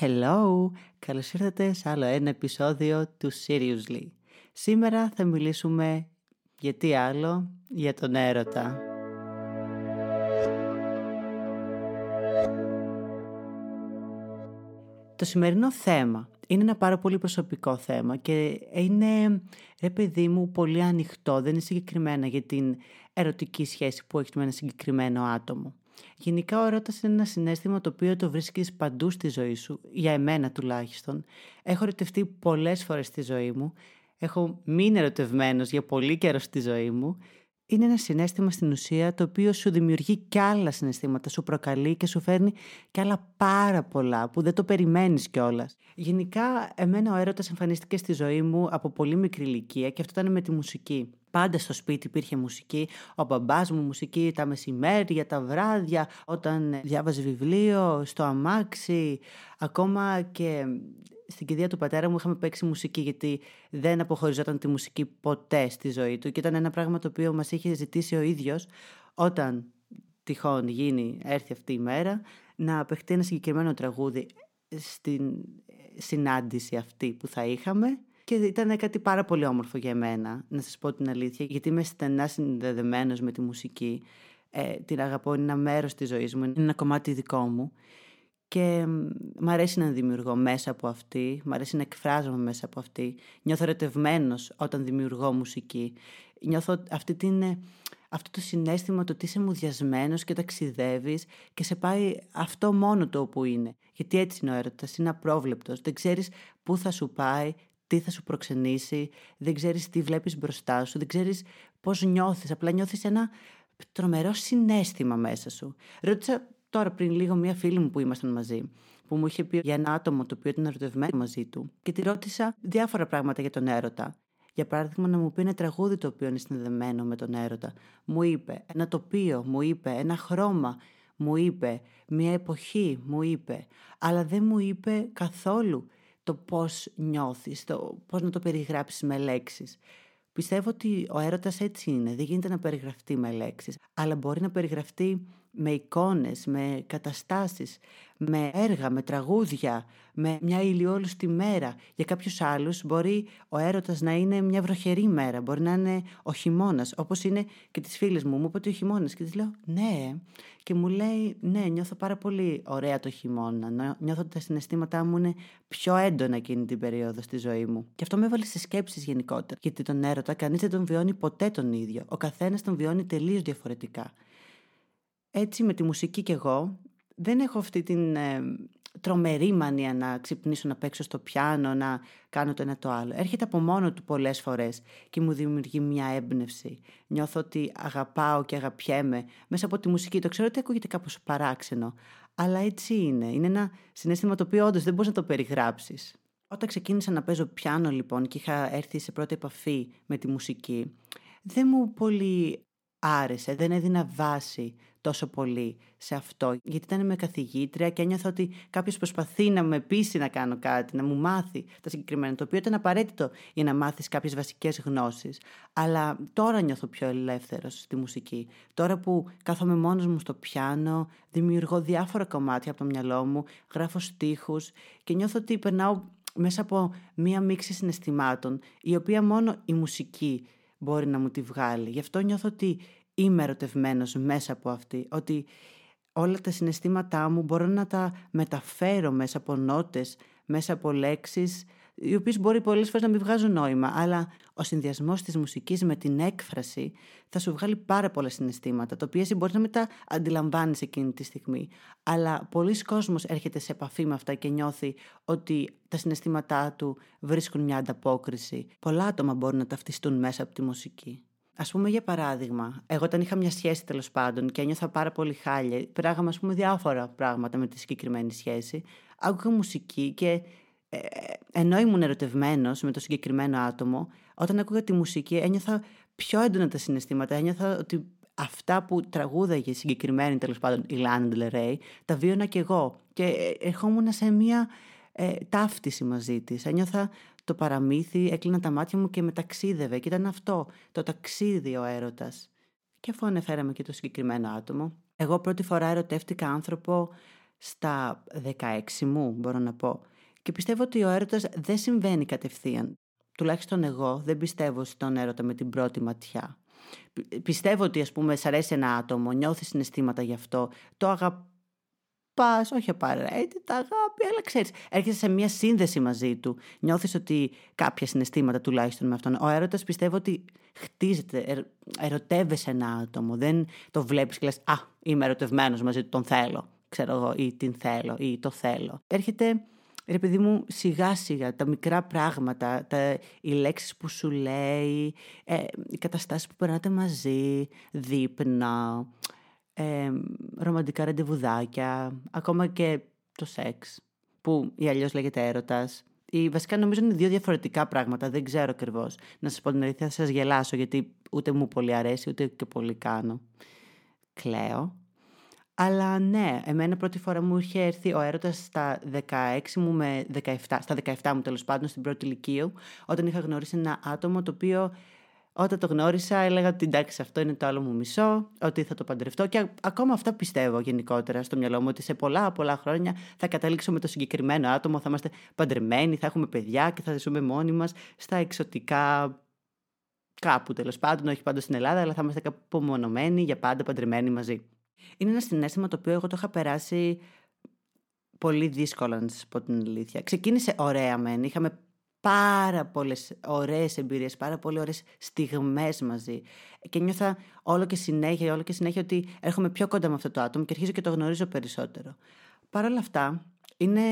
Hello! Καλώς ήρθατε σε άλλο ένα επεισόδιο του Seriously. Σήμερα θα μιλήσουμε για τι άλλο, για τον έρωτα. Το σημερινό θέμα είναι ένα πάρα πολύ προσωπικό θέμα και είναι, ρε παιδί μου, πολύ ανοιχτό. Δεν είναι συγκεκριμένα για την ερωτική σχέση που έχει με ένα συγκεκριμένο άτομο. Γενικά ο έρωτας είναι ένα συνέστημα το οποίο το βρίσκεις παντού στη ζωή σου, για εμένα τουλάχιστον. Έχω ερωτευτεί πολλές φορές στη ζωή μου, έχω μείνει ερωτευμένος για πολύ καιρό στη ζωή μου είναι ένα συνέστημα στην ουσία το οποίο σου δημιουργεί και άλλα συναισθήματα, σου προκαλεί και σου φέρνει και άλλα πάρα πολλά που δεν το περιμένεις κιόλας. Γενικά, εμένα ο έρωτας εμφανίστηκε στη ζωή μου από πολύ μικρή ηλικία και αυτό ήταν με τη μουσική. Πάντα στο σπίτι υπήρχε μουσική, ο μπαμπάς μου μουσική τα μεσημέρια, τα βράδια, όταν διάβαζε βιβλίο, στο αμάξι, ακόμα και στην κηδεία του πατέρα μου είχαμε παίξει μουσική γιατί δεν αποχωριζόταν τη μουσική ποτέ στη ζωή του. Και ήταν ένα πράγμα το οποίο μας είχε ζητήσει ο ίδιος όταν τυχόν γίνει, έρθει αυτή η μέρα να παιχτεί ένα συγκεκριμένο τραγούδι στην συνάντηση αυτή που θα είχαμε και ήταν κάτι πάρα πολύ όμορφο για μένα, να σας πω την αλήθεια, γιατί είμαι στενά συνδεδεμένος με τη μουσική. Ε, την αγαπώ, είναι ένα μέρος της ζωής μου, είναι ένα κομμάτι δικό μου και μ' αρέσει να δημιουργώ μέσα από αυτή, μ' αρέσει να εκφράζομαι μέσα από αυτή. Νιώθω ερωτευμένος όταν δημιουργώ μουσική. Νιώθω αυτή την, αυτό το συνέστημα το ότι είσαι μουδιασμένος και ταξιδεύεις και σε πάει αυτό μόνο το όπου είναι. Γιατί έτσι είναι ο έρωτας, είναι απρόβλεπτος. Δεν ξέρεις πού θα σου πάει, τι θα σου προξενήσει, δεν ξέρεις τι βλέπεις μπροστά σου, δεν ξέρεις πώς νιώθεις. Απλά νιώθεις ένα τρομερό συνέστημα μέσα σου. Ρώτησα τώρα πριν λίγο μία φίλη μου που ήμασταν μαζί, που μου είχε πει για ένα άτομο το οποίο ήταν ερωτευμένο μαζί του και τη ρώτησα διάφορα πράγματα για τον έρωτα. Για παράδειγμα, να μου πει ένα τραγούδι το οποίο είναι συνδεμένο με τον έρωτα. Μου είπε ένα τοπίο, μου είπε ένα χρώμα, μου είπε μια εποχή, μου είπε. Αλλά δεν μου είπε καθόλου το πώς νιώθεις, το πώς να το περιγράψεις με λέξεις. Πιστεύω ότι ο έρωτας έτσι είναι, δεν γίνεται να περιγραφτεί με λέξεις, αλλά μπορεί να περιγραφτεί με εικόνες, με καταστάσεις, με έργα, με τραγούδια, με μια ηλιόλουστη μέρα. Για κάποιους άλλους μπορεί ο έρωτας να είναι μια βροχερή μέρα, μπορεί να είναι ο χειμώνας, όπως είναι και τις φίλες μου. Μου είπε ότι ο χειμώνας και της λέω ναι και μου λέει ναι νιώθω πάρα πολύ ωραία το χειμώνα, νιώθω ότι τα συναισθήματά μου είναι πιο έντονα εκείνη την περίοδο στη ζωή μου. Και αυτό με έβαλε σε σκέψεις γενικότερα, γιατί τον έρωτα κανείς δεν τον βιώνει ποτέ τον ίδιο. Ο καθένας τον βιώνει τελείως διαφορετικά. Έτσι με τη μουσική κι εγώ δεν έχω αυτή την ε, τρομερή μανία να ξυπνήσω να παίξω στο πιάνο, να κάνω το ένα το άλλο. Έρχεται από μόνο του πολλές φορές και μου δημιουργεί μια έμπνευση. Νιώθω ότι αγαπάω και αγαπιέμαι μέσα από τη μουσική. Το ξέρω ότι ακούγεται κάπως παράξενο, αλλά έτσι είναι. Είναι ένα συνέστημα το οποίο όντως δεν μπορείς να το περιγράψεις. Όταν ξεκίνησα να παίζω πιάνο λοιπόν και είχα έρθει σε πρώτη επαφή με τη μουσική, δεν μου πολύ άρεσε, δεν έδινα βάση τόσο πολύ σε αυτό. Γιατί ήταν με καθηγήτρια και ένιωθα ότι κάποιος προσπαθεί να με πείσει να κάνω κάτι, να μου μάθει τα συγκεκριμένα, το οποίο ήταν απαραίτητο για να μάθεις κάποιες βασικές γνώσεις. Αλλά τώρα νιώθω πιο ελεύθερος στη μουσική. Τώρα που κάθομαι μόνος μου στο πιάνο, δημιουργώ διάφορα κομμάτια από το μυαλό μου, γράφω στίχους και νιώθω ότι περνάω μέσα από μία μίξη συναισθημάτων, η οποία μόνο η μουσική μπορεί να μου τη βγάλει. Γι' αυτό νιώθω ότι είμαι ερωτευμένος μέσα από αυτή, ότι όλα τα συναισθήματά μου μπορώ να τα μεταφέρω μέσα από νότες, μέσα από λέξεις, οι οποίες μπορεί πολλές φορές να μην βγάζουν νόημα, αλλά ο συνδυασμός της μουσικής με την έκφραση θα σου βγάλει πάρα πολλά συναισθήματα, τα οποία εσύ μπορείς να μην τα αντιλαμβάνεις εκείνη τη στιγμή. Αλλά πολλοί κόσμος έρχεται σε επαφή με αυτά και νιώθει ότι τα συναισθήματά του βρίσκουν μια ανταπόκριση. Πολλά άτομα μπορούν να ταυτιστούν μέσα από τη μουσική. Α πούμε, για παράδειγμα, εγώ όταν είχα μια σχέση τέλος πάντων και ένιωθα πάρα πολύ χάλια, πράγμα, ας πούμε, διάφορα πράγματα με τη συγκεκριμένη σχέση. Άκουγα μουσική και ε, ενώ ήμουν ερωτευμένος με το συγκεκριμένο άτομο, όταν άκουγα τη μουσική ένιωθα πιο έντονα τα συναισθήματα. Ένιωθα ότι αυτά που τραγούδαγε συγκεκριμένη τέλος πάντων η Λάννα Ρέι, τα βίωνα κι εγώ. Και ε, ερχόμουν σε μια ε, ταύτιση μαζί της. Ένιωθα το παραμύθι, έκλεινα τα μάτια μου και με ταξίδευε. Και ήταν αυτό, το ταξίδι ο έρωτας. Και αφού ανεφέραμε και το συγκεκριμένο άτομο, εγώ πρώτη φορά ερωτεύτηκα άνθρωπο στα 16 μου, μπορώ να πω. Και πιστεύω ότι ο έρωτας δεν συμβαίνει κατευθείαν. Τουλάχιστον εγώ δεν πιστεύω στον έρωτα με την πρώτη ματιά. Πιστεύω ότι, ας πούμε, σ' αρέσει ένα άτομο, νιώθεις συναισθήματα γι' αυτό, το αγαπάς, όχι απαραίτητα αγάπη, αλλά ξέρεις, έρχεσαι σε μια σύνδεση μαζί του, νιώθεις ότι κάποια συναισθήματα τουλάχιστον με αυτόν. Ο έρωτας πιστεύω ότι χτίζεται, ερ, ερωτεύεσαι ένα άτομο, δεν το βλέπεις και λες «Α, είμαι ερωτευμένος μαζί του, τον θέλω» ξέρω εγώ, ή την θέλω ή το θέλω. Έρχεται, ρε παιδί μου, σιγά σιγά τα μικρά πράγματα, τα, οι λέξεις που σου λέει, ε, οι καταστάσεις που περνάτε μαζί, δείπνα, ε, ρομαντικά ραντεβουδάκια, ακόμα και το σεξ, που ή αλλιώς λέγεται έρωτας. Ή, βασικά νομίζω είναι δύο διαφορετικά πράγματα, δεν ξέρω ακριβώς. Να σας πω την αλήθεια, θα σας γελάσω, γιατί ούτε μου πολύ αρέσει, ούτε και πολύ κάνω. Κλαίω. Αλλά ναι, εμένα πρώτη φορά μου είχε έρθει ο έρωτας στα 16 μου με 17, στα 17 μου τέλος πάντων, στην πρώτη ηλικία, όταν είχα γνωρίσει ένα άτομο το οποίο όταν το γνώρισα έλεγα ότι εντάξει αυτό είναι το άλλο μου μισό, ότι θα το παντρευτώ και ακόμα αυτά πιστεύω γενικότερα στο μυαλό μου ότι σε πολλά πολλά χρόνια θα καταλήξω με το συγκεκριμένο άτομο, θα είμαστε παντρεμένοι, θα έχουμε παιδιά και θα ζούμε μόνοι μας στα εξωτικά κάπου τέλος πάντων, όχι πάντα στην Ελλάδα, αλλά θα είμαστε κάπου απομονωμένοι για πάντα παντρεμένοι μαζί. Είναι ένα συνέστημα το οποίο εγώ το είχα περάσει πολύ δύσκολα, να σας πω την αλήθεια. Ξεκίνησε ωραία μεν, είχαμε πάρα πολλές ωραίες εμπειρίες, πάρα πολύ ωραίες στιγμές μαζί και νιώθα όλο και συνέχεια, όλο και συνέχεια ότι έρχομαι πιο κοντά με αυτό το άτομο και αρχίζω και το γνωρίζω περισσότερο. Παρ' όλα αυτά, είναι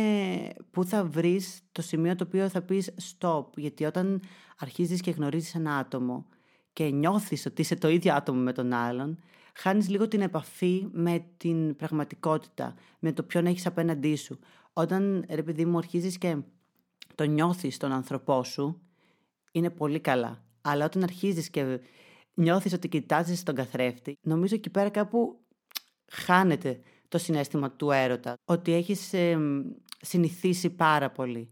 που θα βρεις το σημείο το οποίο θα πεις stop, γιατί όταν αρχίζεις και γνωρίζεις ένα άτομο και νιώθεις ότι είσαι το ίδιο άτομο με τον άλλον, χάνεις λίγο την επαφή με την πραγματικότητα, με το ποιον έχεις απέναντί σου. Όταν, ρε παιδί μου, αρχίζεις και το νιώθεις τον άνθρωπό σου, είναι πολύ καλά. Αλλά όταν αρχίζεις και νιώθεις ότι κοιτάζεις τον καθρέφτη, νομίζω εκεί πέρα κάπου χάνεται το συνέστημα του έρωτα. Ότι έχεις συνηθίσει πάρα πολύ.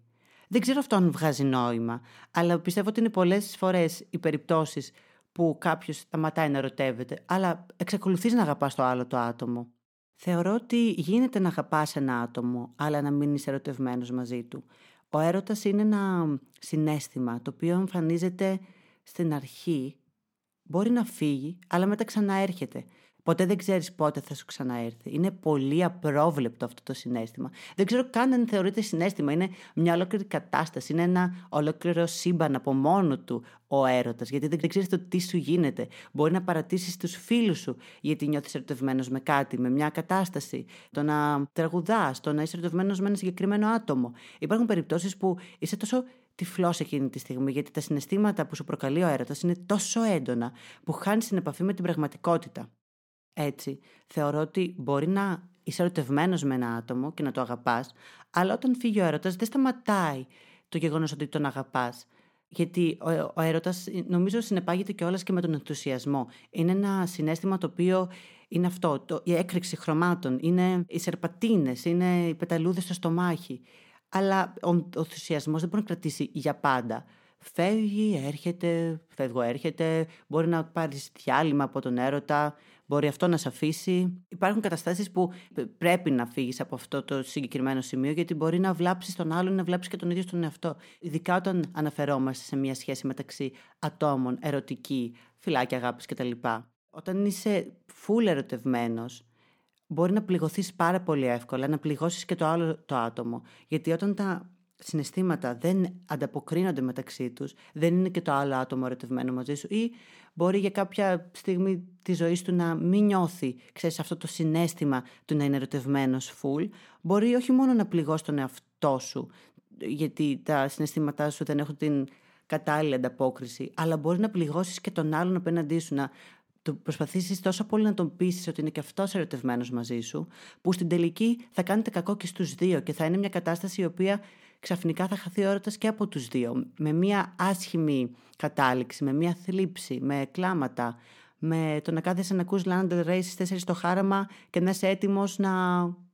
Δεν ξέρω αυτό αν βγάζει νόημα, αλλά πιστεύω ότι είναι πολλές φορές οι περιπτώσεις που κάποιος σταματάει να ερωτεύεται, αλλά εξακολουθείς να αγαπάς το άλλο το άτομο. Θεωρώ ότι γίνεται να αγαπάς ένα άτομο, αλλά να μείνεις ερωτευμένος μαζί του. Ο έρωτας είναι ένα συνέστημα το οποίο εμφανίζεται στην αρχή, μπορεί να φύγει, αλλά μετά ξαναέρχεται. Ποτέ δεν ξέρεις πότε θα σου ξαναέρθει. Είναι πολύ απρόβλεπτο αυτό το συνέστημα. Δεν ξέρω καν αν θεωρείται συνέστημα. Είναι μια ολόκληρη κατάσταση. Είναι ένα ολόκληρο σύμπαν από μόνο του ο έρωτας. Γιατί δεν ξέρεις το τι σου γίνεται. Μπορεί να παρατήσεις τους φίλους σου γιατί νιώθεις ερωτευμένος με κάτι, με μια κατάσταση. Το να τραγουδάς, το να είσαι ερωτευμένος με ένα συγκεκριμένο άτομο. Υπάρχουν περιπτώσεις που είσαι τόσο τυφλός εκείνη τη στιγμή, γιατί τα συναισθήματα που σου προκαλεί ο έρωτας είναι τόσο έντονα που χάνεις την επαφή με την πραγματικότητα. Έτσι, θεωρώ ότι μπορεί να είσαι ερωτευμένος με ένα άτομο και να το αγαπάς, αλλά όταν φύγει ο έρωτας, δεν σταματάει το γεγονός ότι τον αγαπάς. Γιατί ο, ο έρωτας νομίζω συνεπάγεται κιόλας και με τον ενθουσιασμό. Είναι ένα συνέστημα το οποίο είναι αυτό, το, η έκρηξη χρωμάτων, είναι οι σερπατίνες, είναι οι πεταλούδες στο στομάχι. Αλλά ο, ο ενθουσιασμός δεν μπορεί να κρατήσει για πάντα. Φεύγει, έρχεται, φεύγω, έρχεται, μπορεί να πάρεις διάλειμμα από τον έρωτα, Μπορεί αυτό να σε αφήσει. Υπάρχουν καταστάσεις που πρέπει να φύγεις από αυτό το συγκεκριμένο σημείο, γιατί μπορεί να βλάψεις τον άλλον, να βλάψεις και τον ίδιο τον εαυτό. Ειδικά όταν αναφερόμαστε σε μια σχέση μεταξύ ατόμων, ερωτική, φυλάκια αγάπης κτλ. Όταν είσαι φουλ ερωτευμένος, μπορεί να πληγωθείς πάρα πολύ εύκολα, να πληγώσεις και το άλλο το άτομο. Γιατί όταν τα συναισθήματα δεν ανταποκρίνονται μεταξύ τους, δεν είναι και το άλλο άτομο ερωτευμένο μαζί σου ή μπορεί για κάποια στιγμή της ζωής του να μην νιώθει, ξέρεις, αυτό το συνέστημα του να είναι ερωτευμένος full, μπορεί όχι μόνο να πληγώσει τον εαυτό σου, γιατί τα συναισθήματά σου δεν έχουν την κατάλληλη ανταπόκριση, αλλά μπορεί να πληγώσεις και τον άλλον απέναντί σου, να το προσπαθήσεις τόσο πολύ να τον πείσει ότι είναι και αυτός ερωτευμένος μαζί σου, που στην τελική θα κάνετε κακό και στους δύο και θα είναι μια κατάσταση η οποία ξαφνικά θα χαθεί ο έρωτας και από τους δύο. Με μια άσχημη κατάληξη, με μια θλίψη, με κλάματα, με το να κάθεσαι να ακούς Lana Del Rey στις 4 στο χάραμα και να είσαι έτοιμος να,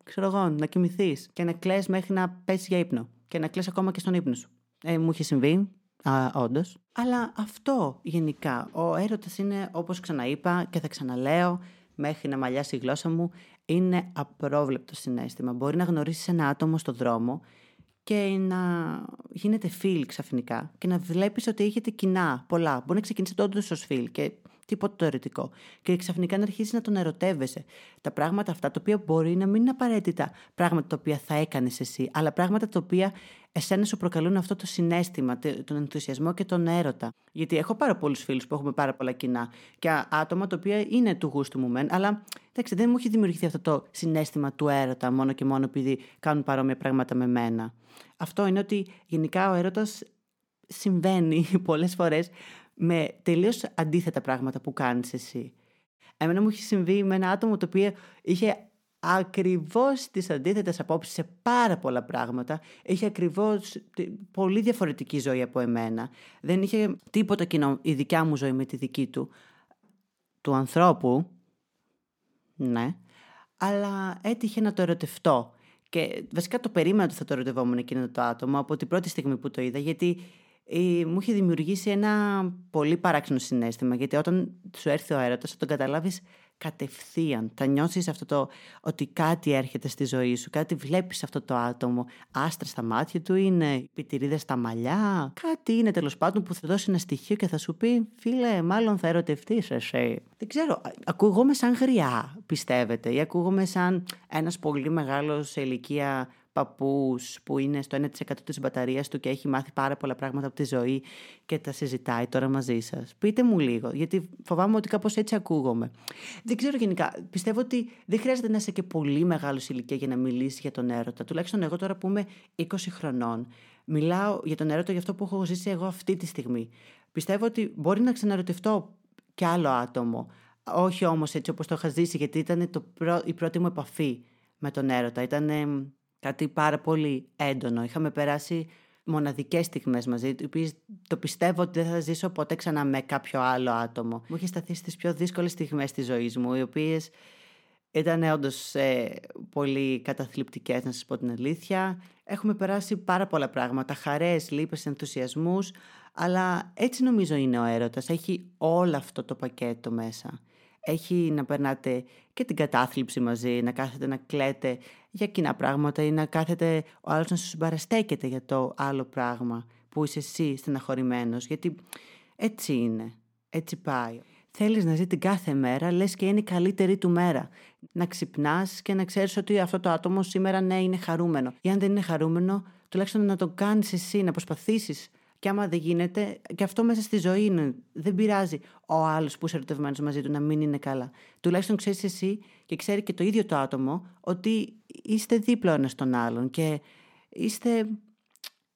ξέρω εγώ, να κοιμηθείς και να κλαις μέχρι να πέσεις για ύπνο και να κλαις ακόμα και στον ύπνο σου. Ε, μου είχε συμβεί, όντως. Αλλά αυτό γενικά. Ο έρωτας είναι, όπως ξαναείπα και θα ξαναλέω, μέχρι να μαλλιάσει η γλώσσα μου, Είναι απρόβλεπτο συνέστημα. Μπορεί να γνωρίσεις ένα άτομο στο δρόμο και να γίνετε φίλοι ξαφνικά και να βλέπεις ότι έχετε κοινά πολλά. Μπορεί να ξεκινήσετε όντως ως φίλοι και τίποτα το ερωτικό. Και ξαφνικά να αρχίσεις να τον ερωτεύεσαι. Τα πράγματα αυτά, τα οποία μπορεί να μην είναι απαραίτητα πράγματα τα οποία θα έκανες εσύ, αλλά πράγματα τα οποία εσένα σου προκαλούν αυτό το συνέστημα, τον ενθουσιασμό και τον έρωτα. Γιατί έχω πάρα πολλούς φίλους που έχουμε πάρα πολλά κοινά και άτομα τα οποία είναι του γούστου μου μεν, αλλά εντάξει, δεν μου έχει δημιουργηθεί αυτό το συνέστημα του έρωτα μόνο και μόνο επειδή κάνουν παρόμοια πράγματα με μένα. Αυτό είναι ότι γενικά ο έρωτας συμβαίνει πολλές φορές με τελείως αντίθετα πράγματα που κάνεις εσύ. Εμένα μου έχει συμβεί με ένα άτομο το οποίο είχε ακριβώς τις αντίθετες απόψεις σε πάρα πολλά πράγματα. Είχε ακριβώς πολύ διαφορετική ζωή από εμένα. Δεν είχε τίποτα κοινό η δικιά μου ζωή με τη δική του. Του ανθρώπου, ναι, αλλά έτυχε να το ερωτευτώ. Και βασικά το περίμενα ότι θα το ερωτευόμουν εκείνο το άτομο από την πρώτη στιγμή που το είδα, γιατί ε, μου είχε δημιουργήσει ένα πολύ παράξενο συνέστημα. Γιατί όταν σου έρθει ο έρωτας, θα τον καταλάβεις κατευθείαν. Θα νιώσεις αυτό το ότι κάτι έρχεται στη ζωή σου, κάτι βλέπεις αυτό το άτομο. Άστρα στα μάτια του είναι, πιτηρίδε στα μαλλιά. Κάτι είναι τέλος πάντων που θα δώσει ένα στοιχείο και θα σου πει, φίλε, μάλλον θα ερωτευτείς εσύ. Δεν ξέρω, ακούγομαι σαν γριά, πιστεύετε, ή ακούγομαι σαν ένας πολύ μεγάλος σε ηλικία παππούς που είναι στο 1% της μπαταρίας του και έχει μάθει πάρα πολλά πράγματα από τη ζωή και τα συζητάει τώρα μαζί σας. Πείτε μου λίγο, γιατί φοβάμαι ότι κάπως έτσι ακούγομαι. Δεν ξέρω γενικά. Πιστεύω ότι δεν χρειάζεται να είσαι και πολύ μεγάλος ηλικία για να μιλήσεις για τον έρωτα. Τουλάχιστον εγώ τώρα που είμαι 20 χρονών, μιλάω για τον έρωτα για αυτό που έχω ζήσει εγώ αυτή τη στιγμή. Πιστεύω ότι μπορεί να ξαναρωτηθώ κι άλλο άτομο. Όχι όμως έτσι όπως το είχα ζήσει, γιατί ήταν το η πρώτη μου επαφή με τον έρωτα. Ήταν κάτι πάρα πολύ έντονο. Είχαμε περάσει μοναδικές στιγμές μαζί, οι οποίες το πιστεύω ότι δεν θα ζήσω ποτέ ξανά με κάποιο άλλο άτομο. Μου είχε σταθεί στις πιο δύσκολες στιγμές της ζωής μου, οι οποίες ήταν όντως ε, πολύ καταθλιπτικές, να σας πω την αλήθεια. Έχουμε περάσει πάρα πολλά πράγματα, χαρές, λύπες, ενθουσιασμούς, αλλά έτσι νομίζω είναι ο έρωτας. Έχει όλο αυτό το πακέτο μέσα έχει να περνάτε και την κατάθλιψη μαζί, να κάθετε να κλαίτε για κοινά πράγματα ή να κάθετε ο άλλος να σου συμπαραστέκεται για το άλλο πράγμα που είσαι εσύ στεναχωρημένος, γιατί έτσι είναι, έτσι πάει. Θέλεις να ζει την κάθε μέρα, λες και είναι η καλύτερη του μέρα. Να ξυπνάς και να ξέρεις ότι αυτό το άτομο σήμερα ναι είναι χαρούμενο. Ή αν δεν είναι χαρούμενο, τουλάχιστον να το κάνεις εσύ, να προσπαθήσεις και άμα δεν γίνεται, και αυτό μέσα στη ζωή είναι. Δεν πειράζει ο άλλος που είσαι ερωτευμένος μαζί του να μην είναι καλά. Τουλάχιστον ξέρεις εσύ και ξέρει και το ίδιο το άτομο ότι είστε δίπλα ένας στον άλλον και είστε,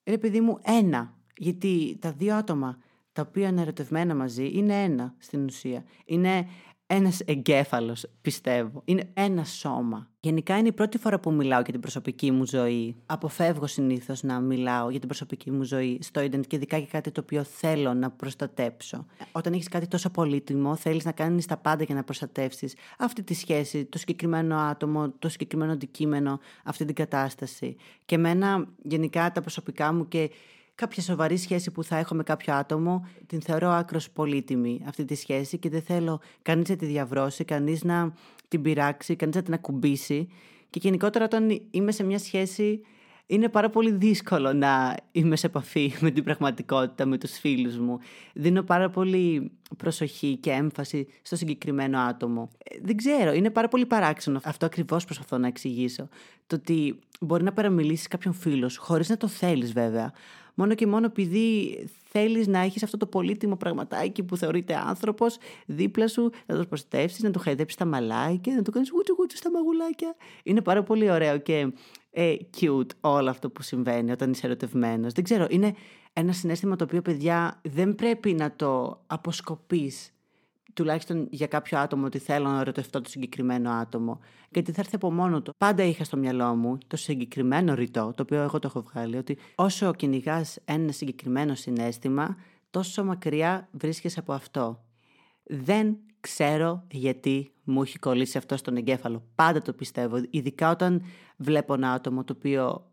ρε παιδί μου, ένα. Γιατί τα δύο άτομα τα οποία είναι ερωτευμένα μαζί είναι ένα στην ουσία. Είναι ένας εγκέφαλος, πιστεύω. Είναι ένα σώμα. Γενικά είναι η πρώτη φορά που μιλάω για την προσωπική μου ζωή. Αποφεύγω συνήθως να μιλάω για την προσωπική μου ζωή στο ίντερνετ και ειδικά για κάτι το οποίο θέλω να προστατέψω. Όταν έχεις κάτι τόσο πολύτιμο, θέλεις να κάνεις τα πάντα για να προστατεύσεις αυτή τη σχέση, το συγκεκριμένο άτομο, το συγκεκριμένο αντικείμενο, αυτή την κατάσταση. Και εμένα γενικά τα προσωπικά μου και κάποια σοβαρή σχέση που θα έχω με κάποιο άτομο, την θεωρώ άκρος πολύτιμη αυτή τη σχέση και δεν θέλω κανείς να τη διαβρώσει, κανείς να την πειράξει, κανείς να την ακουμπήσει. Και γενικότερα όταν είμαι σε μια σχέση είναι πάρα πολύ δύσκολο να είμαι σε επαφή με την πραγματικότητα, με τους φίλους μου. Δίνω πάρα πολύ προσοχή και έμφαση στο συγκεκριμένο άτομο. Ε, δεν ξέρω, είναι πάρα πολύ παράξενο. Αυτό ακριβώς προσπαθώ να εξηγήσω. Το ότι μπορεί να παραμιλήσεις κάποιον φίλος σου, χωρίς να το θέλεις βέβαια, μόνο και μόνο επειδή θέλεις να έχεις αυτό το πολύτιμο πραγματάκι που θεωρείται άνθρωπος δίπλα σου, να το προστατεύσεις, να το χαϊδέψεις τα μαλάκια, να το κάνεις γούτσου γούτσου στα μαγουλάκια. Είναι πάρα πολύ ωραίο και ε, cute όλο αυτό που συμβαίνει όταν είσαι ερωτευμένος. Δεν ξέρω, είναι ένα συνέστημα το οποίο, παιδιά, δεν πρέπει να το αποσκοπείς τουλάχιστον για κάποιο άτομο ότι θέλω να ερωτευτώ το συγκεκριμένο άτομο. Γιατί θα έρθει από μόνο του. Πάντα είχα στο μυαλό μου το συγκεκριμένο ρητό, το οποίο εγώ το έχω βγάλει, ότι όσο κυνηγάς ένα συγκεκριμένο συνέστημα, τόσο μακριά βρίσκεσαι από αυτό. Δεν ξέρω γιατί μου έχει κολλήσει αυτό στον εγκέφαλο. Πάντα το πιστεύω. Ειδικά όταν βλέπω ένα άτομο το οποίο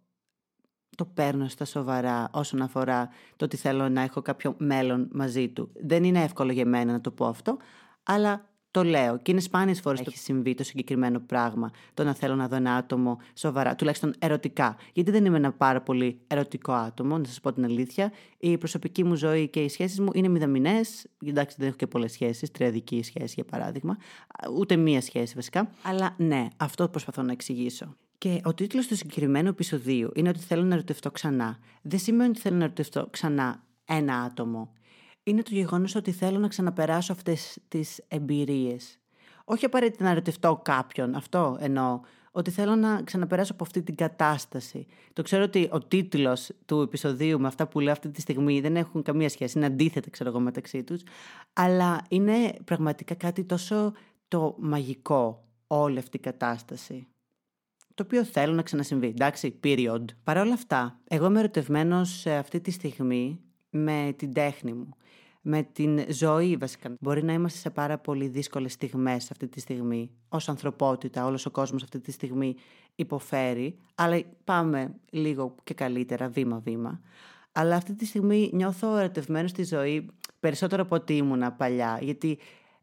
το παίρνω στα σοβαρά όσον αφορά το ότι θέλω να έχω κάποιο μέλλον μαζί του. Δεν είναι εύκολο για μένα να το πω αυτό, αλλά το το λέω. Και είναι σπάνιες φορές που έχει συμβεί το συγκεκριμένο πράγμα. Το να θέλω να δω ένα άτομο σοβαρά, τουλάχιστον ερωτικά. Γιατί δεν είμαι ένα πάρα πολύ ερωτικό άτομο, να σας πω την αλήθεια. Η προσωπική μου ζωή και οι σχέσεις μου είναι μηδαμινές. Εντάξει, δεν έχω και πολλές σχέσεις, τριαδική σχέση για παράδειγμα. Ούτε μία σχέση βασικά. Αλλά ναι, αυτό προσπαθώ να εξηγήσω. Και ο τίτλος του συγκεκριμένου επεισοδίου είναι ότι θέλω να ερωτευτώ ξανά. Δεν σημαίνει ότι θέλω να ερωτευτώ ξανά ένα άτομο. Είναι το γεγονός ότι θέλω να ξαναπεράσω αυτές τις εμπειρίες. Όχι απαραίτητα να ερωτευτώ κάποιον, αυτό εννοώ. Ότι θέλω να ξαναπεράσω από αυτή την κατάσταση. Το ξέρω ότι ο τίτλος του επεισοδίου με αυτά που λέω αυτή τη στιγμή δεν έχουν καμία σχέση. Είναι αντίθετα, ξέρω εγώ, μεταξύ τους. Αλλά είναι πραγματικά κάτι τόσο το μαγικό όλη αυτή η κατάσταση το οποίο θέλω να ξανασυμβεί. Εντάξει, period. Παρ' όλα αυτά, εγώ είμαι ερωτευμένος αυτή τη στιγμή με την τέχνη μου. Με την ζωή βασικά. Μπορεί να είμαστε σε πάρα πολύ δύσκολες στιγμές αυτή τη στιγμή. Ως ανθρωπότητα, όλος ο κόσμος αυτή τη στιγμή υποφέρει. Αλλά πάμε λίγο και καλύτερα, βήμα-βήμα. Αλλά αυτή τη στιγμή νιώθω ερωτευμένος στη ζωή περισσότερο από ό,τι ήμουνα παλιά. Γιατί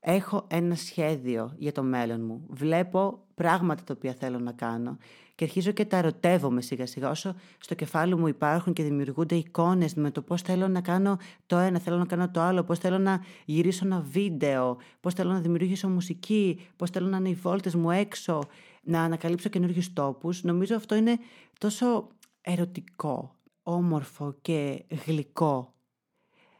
έχω ένα σχέδιο για το μέλλον μου. Βλέπω πράγματα τα οποία θέλω να κάνω και αρχίζω και τα ερωτεύομαι σιγά σιγά όσο στο κεφάλι μου υπάρχουν και δημιουργούνται εικόνες με το πώς θέλω να κάνω το ένα, θέλω να κάνω το άλλο, πώς θέλω να γυρίσω ένα βίντεο, πώς θέλω να δημιουργήσω μουσική, πώς θέλω να είναι οι βόλτες μου έξω, να ανακαλύψω καινούριους τόπους. Νομίζω αυτό είναι τόσο ερωτικό, όμορφο και γλυκό.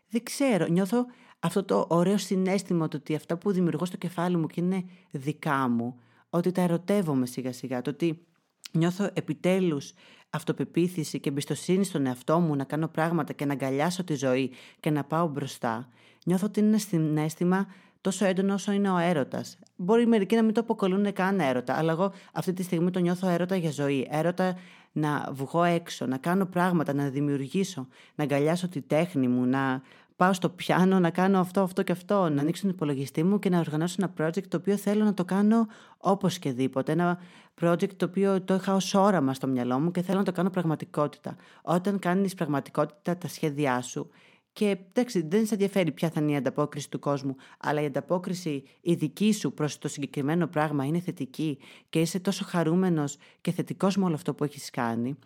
Δεν ξέρω, νιώθω αυτό το ωραίο συνέστημα το ότι αυτά που δημιουργώ στο κεφάλι μου και είναι δικά μου, ότι τα ερωτεύομαι σιγά σιγά, το ότι νιώθω επιτέλους αυτοπεποίθηση και εμπιστοσύνη στον εαυτό μου να κάνω πράγματα και να αγκαλιάσω τη ζωή και να πάω μπροστά, νιώθω ότι είναι ένα συνέστημα τόσο έντονο όσο είναι ο έρωτας. Μπορεί μερικοί να μην το αποκαλούν καν έρωτα, αλλά εγώ αυτή τη στιγμή το νιώθω έρωτα για ζωή. Έρωτα να βγω έξω, να κάνω πράγματα, να δημιουργήσω, να αγκαλιάσω τη τέχνη μου, να πάω στο πιάνο να κάνω αυτό, αυτό και αυτό, να ανοίξω τον υπολογιστή μου και να οργανώσω ένα project το οποίο θέλω να το κάνω όπως και δίποτε. Ένα project το οποίο το είχα ως όραμα στο μυαλό μου και θέλω να το κάνω πραγματικότητα. Όταν κάνεις πραγματικότητα τα σχέδιά σου και εντάξει, δεν σε ενδιαφέρει ποια θα είναι η ανταπόκριση του κόσμου, αλλά η ανταπόκριση η δική σου προς το συγκεκριμένο πράγμα είναι θετική και είσαι τόσο χαρούμενος και θετικός με όλο αυτό που έχεις κάνει,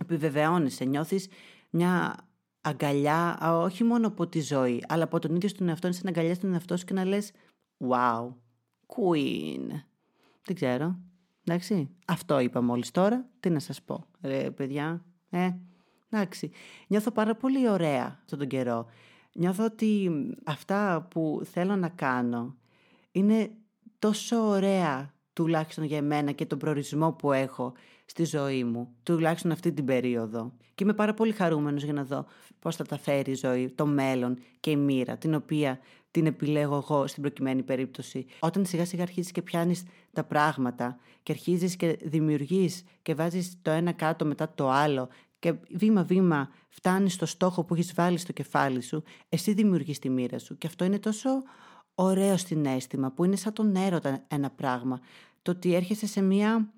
επιβεβαιώνεσαι, νιώθεις μια αγκαλιά, όχι μόνο από τη ζωή, αλλά από τον ίδιο τον εαυτό, να αγκαλιά τον εαυτό σου και να λες «Wow, queen». Δεν ξέρω. Εντάξει, αυτό είπα μόλις τώρα. Τι να σας πω, ρε παιδιά. Ε, εντάξει. Νιώθω πάρα πολύ ωραία αυτόν τον καιρό. Νιώθω ότι αυτά που θέλω να κάνω είναι τόσο ωραία τουλάχιστον για εμένα και τον προορισμό που έχω στη ζωή μου, τουλάχιστον αυτή την περίοδο. Και είμαι πάρα πολύ χαρούμενος για να δω πώς θα τα φέρει η ζωή, το μέλλον και η μοίρα, την οποία την επιλέγω εγώ στην προκειμένη περίπτωση. Όταν σιγά σιγά αρχίζεις και πιάνεις τα πράγματα και αρχίζεις και δημιουργείς και βάζεις το ένα κάτω μετά το άλλο και βήμα-βήμα φτάνεις στο στόχο που έχεις βάλει στο κεφάλι σου, εσύ δημιουργείς τη μοίρα σου. Και αυτό είναι τόσο ωραίο συνέστημα που είναι σαν τον έρωτα ένα πράγμα. Το ότι έρχεσαι σε μία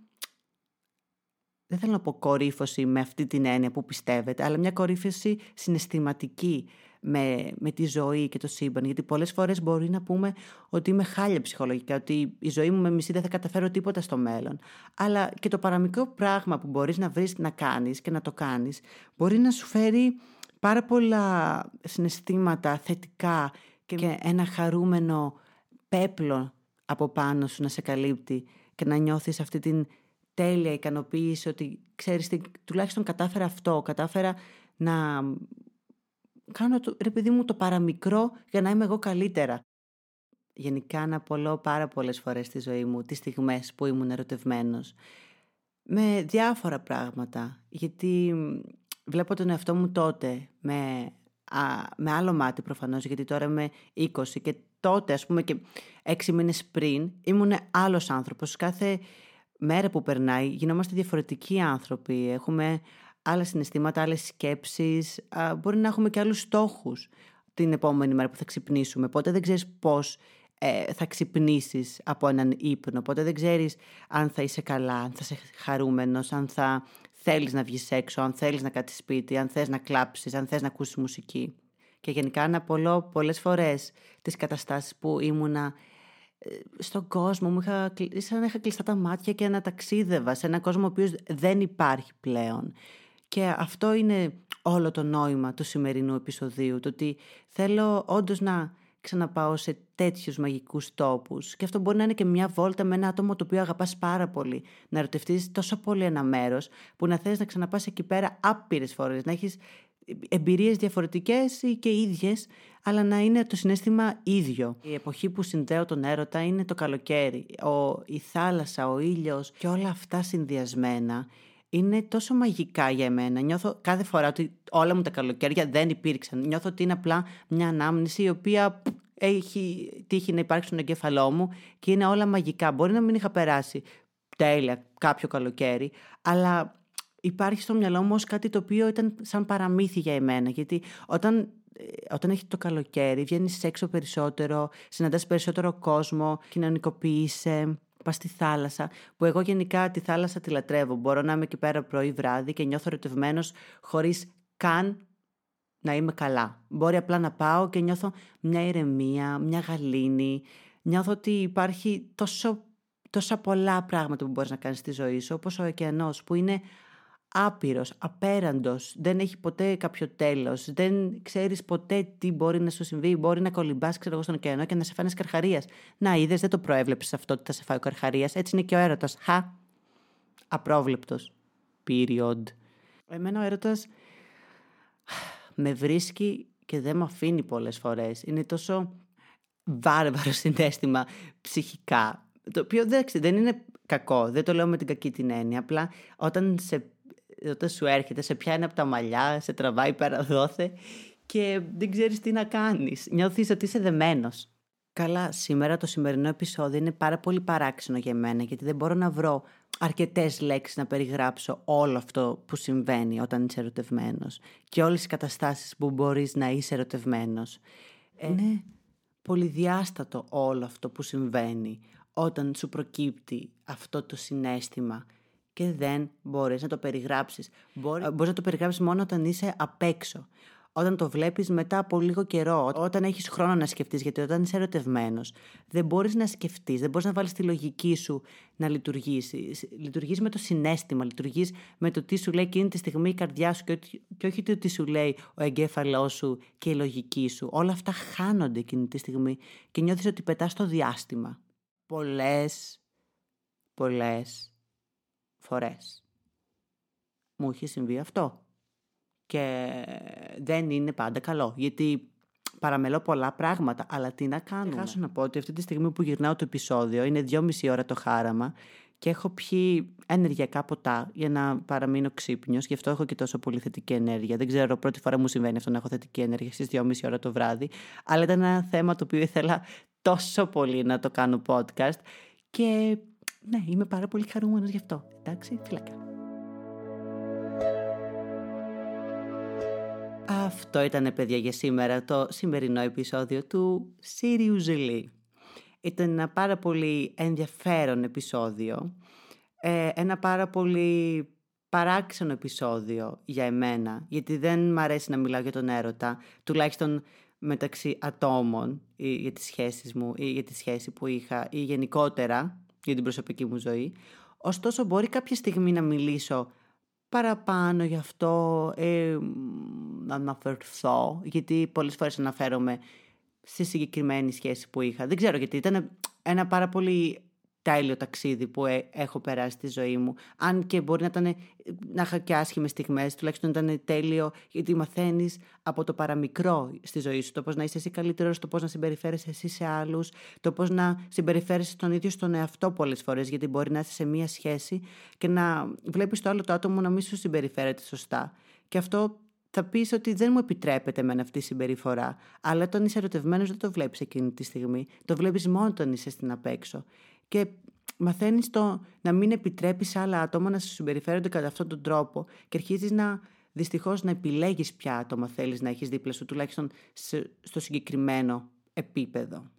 δεν θέλω να πω κορύφωση με αυτή την έννοια που πιστεύετε, αλλά μια κορύφωση συναισθηματική με, με τη ζωή και το σύμπαν. Γιατί πολλές φορές μπορεί να πούμε ότι είμαι χάλια ψυχολογικά, ότι η ζωή μου με μισή δεν θα καταφέρω τίποτα στο μέλλον. Αλλά και το παραμικρό πράγμα που μπορείς να βρεις να κάνεις και να το κάνεις, μπορεί να σου φέρει πάρα πολλά συναισθήματα θετικά και, και ένα χαρούμενο πέπλο από πάνω σου να σε καλύπτει και να νιώθεις αυτή την τέλεια ικανοποίηση ότι ξέρεις τι, τουλάχιστον κατάφερα αυτό, κατάφερα να κάνω το, ρε παιδί μου το παραμικρό για να είμαι εγώ καλύτερα. Γενικά να απολώ πάρα πολλές φορές στη ζωή μου τις στιγμές που ήμουν ερωτευμένος με διάφορα πράγματα γιατί βλέπω τον εαυτό μου τότε με, με άλλο μάτι προφανώς γιατί τώρα είμαι 20 και τότε ας πούμε και έξι μήνες πριν ήμουν άλλος άνθρωπος κάθε μέρα που περνάει γινόμαστε διαφορετικοί άνθρωποι. Έχουμε άλλα συναισθήματα, άλλες σκέψεις. μπορεί να έχουμε και άλλους στόχους την επόμενη μέρα που θα ξυπνήσουμε. Οπότε δεν ξέρεις πώς ε, θα ξυπνήσεις από έναν ύπνο. Οπότε δεν ξέρεις αν θα είσαι καλά, αν θα είσαι χαρούμενος, αν θα θέλεις να βγεις έξω, αν θέλεις να κάτσεις σπίτι, αν θες να κλάψεις, αν θες να ακούσεις μουσική. Και γενικά να απολώ πολλές φορές τις καταστάσεις που ήμουνα στον κόσμο μου, είχα, σαν να είχα κλειστά τα μάτια και να ταξίδευα σε έναν κόσμο ο οποίος δεν υπάρχει πλέον. Και αυτό είναι όλο το νόημα του σημερινού επεισοδίου, το ότι θέλω όντως να ξαναπάω σε τέτοιους μαγικούς τόπους. Και αυτό μπορεί να είναι και μια βόλτα με ένα άτομο το οποίο αγαπάς πάρα πολύ. Να ερωτευτείς τόσο πολύ ένα μέρος που να θες να ξαναπάς εκεί πέρα άπειρες φορές. Να έχεις εμπειρίες διαφορετικές ή και ίδιες, αλλά να είναι το συνέστημα ίδιο. Η εποχή που συνδέω τον έρωτα είναι το καλοκαίρι. Ο, η θάλασσα, ο ήλιος και όλα αυτά συνδυασμένα είναι τόσο μαγικά για εμένα. Νιώθω κάθε φορά ότι όλα μου τα καλοκαίρια δεν υπήρξαν. Νιώθω ότι είναι απλά μια ανάμνηση η οποία έχει τύχει να υπάρξει στον εγκέφαλό μου και είναι όλα μαγικά. Μπορεί να μην είχα περάσει τέλεια κάποιο καλοκαίρι, αλλά υπάρχει στο μυαλό μου ως κάτι το οποίο ήταν σαν παραμύθι για εμένα. Γιατί όταν, ε, όταν έχει το καλοκαίρι, βγαίνεις έξω περισσότερο, συναντάς περισσότερο κόσμο, κοινωνικοποιείσαι, πας στη θάλασσα, που εγώ γενικά τη θάλασσα τη λατρεύω. Μπορώ να είμαι εκεί πέρα πρωί βράδυ και νιώθω ερωτευμένος χωρίς καν να είμαι καλά. Μπορεί απλά να πάω και νιώθω μια ηρεμία, μια γαλήνη. Νιώθω ότι υπάρχει τόσο, τόσα πολλά πράγματα που μπορείς να κάνεις στη ζωή σου, όπως ο ωκεανός που είναι άπειρος, απέραντος, δεν έχει ποτέ κάποιο τέλος, δεν ξέρεις ποτέ τι μπορεί να σου συμβεί, μπορεί να κολυμπάς ξέρω εγώ στον ωκεανό και να σε φάνε καρχαρίας. Να είδες, δεν το προέβλεψες αυτό ότι θα σε φάει ο καρχαρίας, έτσι είναι και ο έρωτας. Χα, απρόβλεπτος. Period. Εμένα ο έρωτας με βρίσκει και δεν με αφήνει πολλές φορές. Είναι τόσο βάρβαρο συνέστημα ψυχικά, το οποίο δεν είναι κακό, δεν το λέω με την κακή την έννοια, απλά όταν σε όταν σου έρχεται, σε πιάνει από τα μαλλιά, σε τραβάει πέρα δόθε και δεν ξέρεις τι να κάνεις. Νιώθεις ότι είσαι δεμένος. Καλά, σήμερα το σημερινό επεισόδιο είναι πάρα πολύ παράξενο για μένα γιατί δεν μπορώ να βρω αρκετές λέξεις να περιγράψω όλο αυτό που συμβαίνει όταν είσαι ερωτευμένος και όλες τις καταστάσεις που μπορείς να είσαι ερωτευμένος. Ε, είναι πολυδιάστατο όλο αυτό που συμβαίνει όταν σου προκύπτει αυτό το συνέστημα και δεν μπορείς να το περιγράψεις. Μπορεί... Μπορείς να το περιγράψεις μόνο όταν είσαι απ' έξω. Όταν το βλέπεις μετά από λίγο καιρό, όταν έχεις χρόνο να σκεφτείς, γιατί όταν είσαι ερωτευμένος, δεν μπορείς να σκεφτείς, δεν μπορείς να βάλεις τη λογική σου να λειτουργήσει. Λειτουργείς με το συνέστημα, λειτουργείς με το τι σου λέει εκείνη τη στιγμή η καρδιά σου και όχι το τι σου λέει ο εγκέφαλός σου και η λογική σου. Όλα αυτά χάνονται εκείνη τη στιγμή και νιώθεις ότι πετάς στο διάστημα. Πολλές, πολλές φορές. Μου είχε συμβεί αυτό. Και δεν είναι πάντα καλό, γιατί παραμελώ πολλά πράγματα, αλλά τι να κάνω. Θα να πω ότι αυτή τη στιγμή που γυρνάω το επεισόδιο, είναι δυόμιση ώρα το χάραμα και έχω πιει ενεργειακά ποτά για να παραμείνω ξύπνιος. Γι' αυτό έχω και τόσο πολύ θετική ενέργεια. Δεν ξέρω, πρώτη φορά μου συμβαίνει αυτό να έχω θετική ενέργεια στις δυόμιση ώρα το βράδυ. Αλλά ήταν ένα θέμα το οποίο ήθελα τόσο πολύ να το κάνω podcast. Και ναι, είμαι πάρα πολύ χαρούμενος γι' αυτό. Εντάξει, φυλάκα. Αυτό ήταν, παιδιά, για σήμερα το σημερινό επεισόδιο του Sirius Lee. Ήταν ένα πάρα πολύ ενδιαφέρον επεισόδιο. Ε, ένα πάρα πολύ παράξενο επεισόδιο για εμένα, γιατί δεν μ' αρέσει να μιλάω για τον έρωτα, τουλάχιστον μεταξύ ατόμων ή για τις σχέσεις μου ή για τη σχέση που είχα ή γενικότερα για την προσωπική μου ζωή. Ωστόσο μπορεί κάποια στιγμή να μιλήσω παραπάνω γι' αυτό, ε, να αναφερθώ, γιατί πολλές φορές αναφέρομαι στη συγκεκριμένη σχέση που είχα. Δεν ξέρω γιατί ήταν ένα πάρα πολύ τέλειο ταξίδι που ε, έχω περάσει στη ζωή μου. Αν και μπορεί να, ήταν, να είχα και άσχημες στιγμές, τουλάχιστον ήταν τέλειο, γιατί μαθαίνεις από το παραμικρό στη ζωή σου. Το πώς να είσαι εσύ καλύτερος, το πώς να συμπεριφέρεσαι εσύ σε άλλους, το πώς να συμπεριφέρεσαι τον ίδιο στον εαυτό πολλές φορές, γιατί μπορεί να είσαι σε μία σχέση και να βλέπεις το άλλο το άτομο να μην σου συμπεριφέρεται σωστά. Και αυτό θα πεις ότι δεν μου επιτρέπεται με αυτή η συμπεριφορά. Αλλά όταν είσαι ερωτευμένος, δεν το βλέπεις εκείνη τη στιγμή. Το βλέπεις μόνο όταν είσαι στην απέξω και μαθαίνεις το να μην επιτρέπεις άλλα άτομα να σε συμπεριφέρονται κατά αυτόν τον τρόπο και αρχίζεις να δυστυχώς να επιλέγεις ποια άτομα θέλεις να έχεις δίπλα σου τουλάχιστον στο συγκεκριμένο επίπεδο.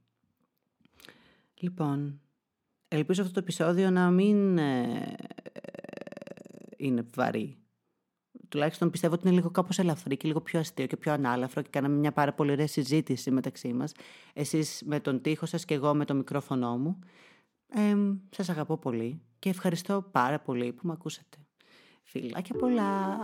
Λοιπόν, ελπίζω αυτό το επεισόδιο να μην ε, είναι βαρύ. Τουλάχιστον πιστεύω ότι είναι λίγο κάπως ελαφρύ και λίγο πιο αστείο και πιο ανάλαφρο και κάναμε μια πάρα πολύ ωραία συζήτηση μεταξύ μας. Εσείς με τον τοίχο σας και εγώ με το μικρόφωνο μου. Ε, σας αγαπώ πολύ και ευχαριστώ πάρα πολύ που με ακούσατε. Φιλάκια πολλά!